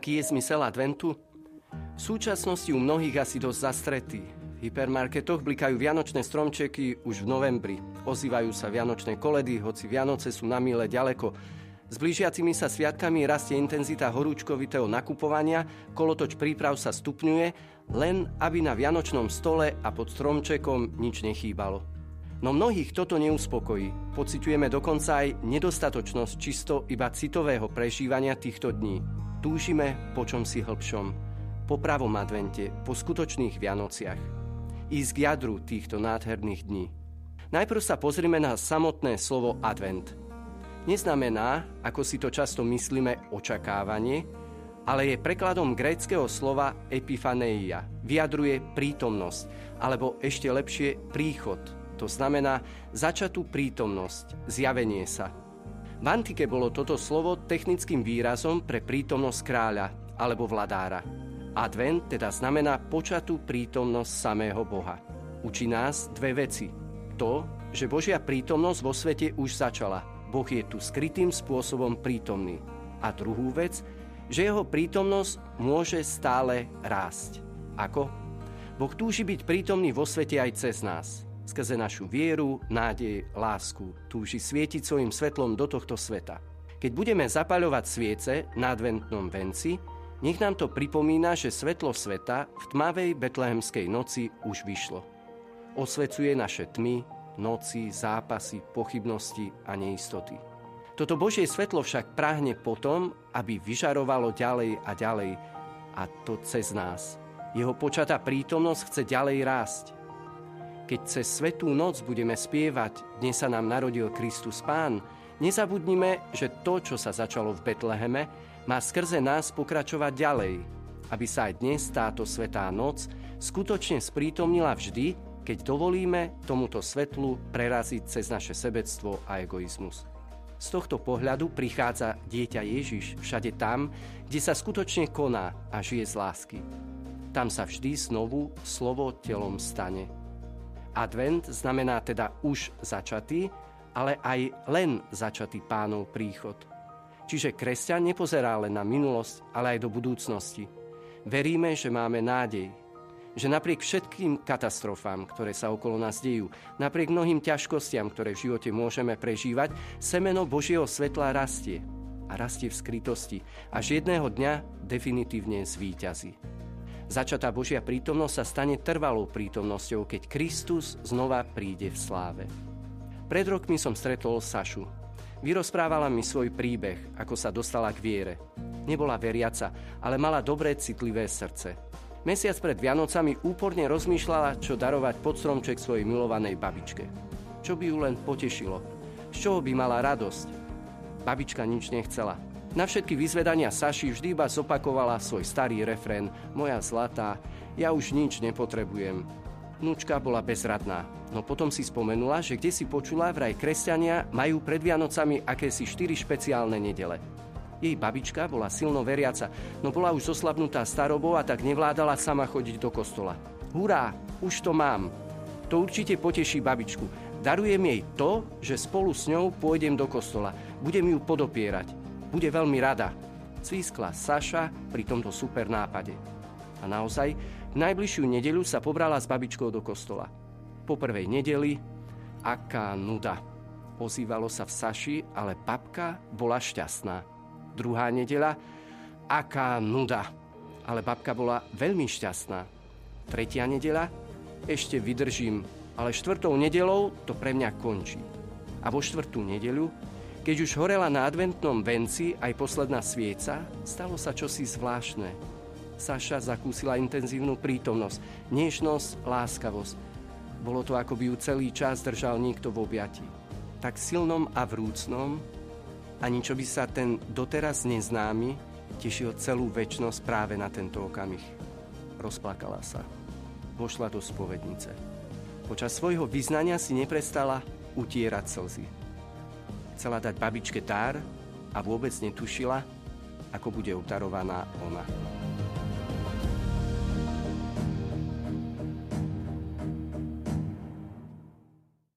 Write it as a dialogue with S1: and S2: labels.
S1: Aký je zmysel adventu? V súčasnosti u mnohých asi dosť zastretý. V hypermarketoch blikajú vianočné stromčeky už v novembri. Ozývajú sa vianočné koledy, hoci Vianoce sú na mile ďaleko. S blížiacimi sa sviatkami rastie intenzita horúčkovitého nakupovania, kolotoč príprav sa stupňuje, len aby na vianočnom stole a pod stromčekom nič nechýbalo. No mnohých toto neuspokojí. Pociťujeme dokonca aj nedostatočnosť čisto iba citového prežívania týchto dní. Túžime po čom si hĺbšom. Po pravom advente, po skutočných Vianociach. Ísť k jadru týchto nádherných dní. Najprv sa pozrime na samotné slovo advent. Neznamená, ako si to často myslíme, očakávanie, ale je prekladom gréckého slova epifaneia. Vyjadruje prítomnosť, alebo ešte lepšie príchod – to znamená začatú prítomnosť, zjavenie sa. V antike bolo toto slovo technickým výrazom pre prítomnosť kráľa alebo vladára. Advent teda znamená počatú prítomnosť samého Boha. Učí nás dve veci. To, že Božia prítomnosť vo svete už začala. Boh je tu skrytým spôsobom prítomný. A druhú vec, že jeho prítomnosť môže stále rásť. Ako? Boh túži byť prítomný vo svete aj cez nás skrze našu vieru, nádej, lásku. Túži svietiť svojim svetlom do tohto sveta. Keď budeme zapaľovať sviece na adventnom venci, nech nám to pripomína, že svetlo sveta v tmavej betlehemskej noci už vyšlo. Osvecuje naše tmy, noci, zápasy, pochybnosti a neistoty. Toto Božie svetlo však práhne potom, aby vyžarovalo ďalej a ďalej, a to cez nás. Jeho počatá prítomnosť chce ďalej rásť, keď cez Svetú noc budeme spievať Dnes sa nám narodil Kristus Pán, nezabudnime, že to, čo sa začalo v Betleheme, má skrze nás pokračovať ďalej, aby sa aj dnes táto Svetá noc skutočne sprítomnila vždy, keď dovolíme tomuto svetlu preraziť cez naše sebectvo a egoizmus. Z tohto pohľadu prichádza dieťa Ježiš všade tam, kde sa skutočne koná a žije z lásky. Tam sa vždy znovu slovo telom stane. Advent znamená teda už začatý, ale aj len začatý pánov príchod. Čiže kresťan nepozerá len na minulosť, ale aj do budúcnosti. Veríme, že máme nádej, že napriek všetkým katastrofám, ktoré sa okolo nás dejú, napriek mnohým ťažkostiam, ktoré v živote môžeme prežívať, semeno Božieho svetla rastie a rastie v skrytosti, až jedného dňa definitívne zvíťazí. Začatá Božia prítomnosť sa stane trvalou prítomnosťou, keď Kristus znova príde v sláve. Pred rokmi som stretol Sašu. Vyrozprávala mi svoj príbeh, ako sa dostala k viere. Nebola veriaca, ale mala dobré, citlivé srdce. Mesiac pred Vianocami úporne rozmýšľala, čo darovať pod stromček svojej milovanej babičke. Čo by ju len potešilo. Z čoho by mala radosť. Babička nič nechcela. Na všetky vyzvedania Saši vždy iba zopakovala svoj starý refrén Moja zlatá, ja už nič nepotrebujem. Vnúčka bola bezradná, no potom si spomenula, že kde si počula vraj kresťania majú pred Vianocami akési štyri špeciálne nedele. Jej babička bola silno veriaca, no bola už zoslabnutá starobou a tak nevládala sama chodiť do kostola. Hurá, už to mám. To určite poteší babičku. Darujem jej to, že spolu s ňou pôjdem do kostola. Budem ju podopierať bude veľmi rada. Cvískla Saša pri tomto super nápade. A naozaj, v najbližšiu nedeľu sa pobrala s babičkou do kostola. Po prvej nedeli, aká nuda. Ozývalo sa v Saši, ale babka bola šťastná. Druhá nedeľa, aká nuda. Ale babka bola veľmi šťastná. Tretia nedeľa, ešte vydržím, ale štvrtou nedelou to pre mňa končí. A vo štvrtú nedeľu keď už horela na adventnom venci aj posledná svieca, stalo sa čosi zvláštne. Saša zakúsila intenzívnu prítomnosť, nežnosť, láskavosť. Bolo to, ako by ju celý čas držal niekto v objati. Tak silnom a vrúcnom, ani čo by sa ten doteraz neznámy tešil celú väčnosť práve na tento okamih. Rozplakala sa. Pošla do spovednice. Počas svojho vyznania si neprestala utierať slzy. Chcela dať babičke tár a vôbec netušila, ako bude utarovaná ona.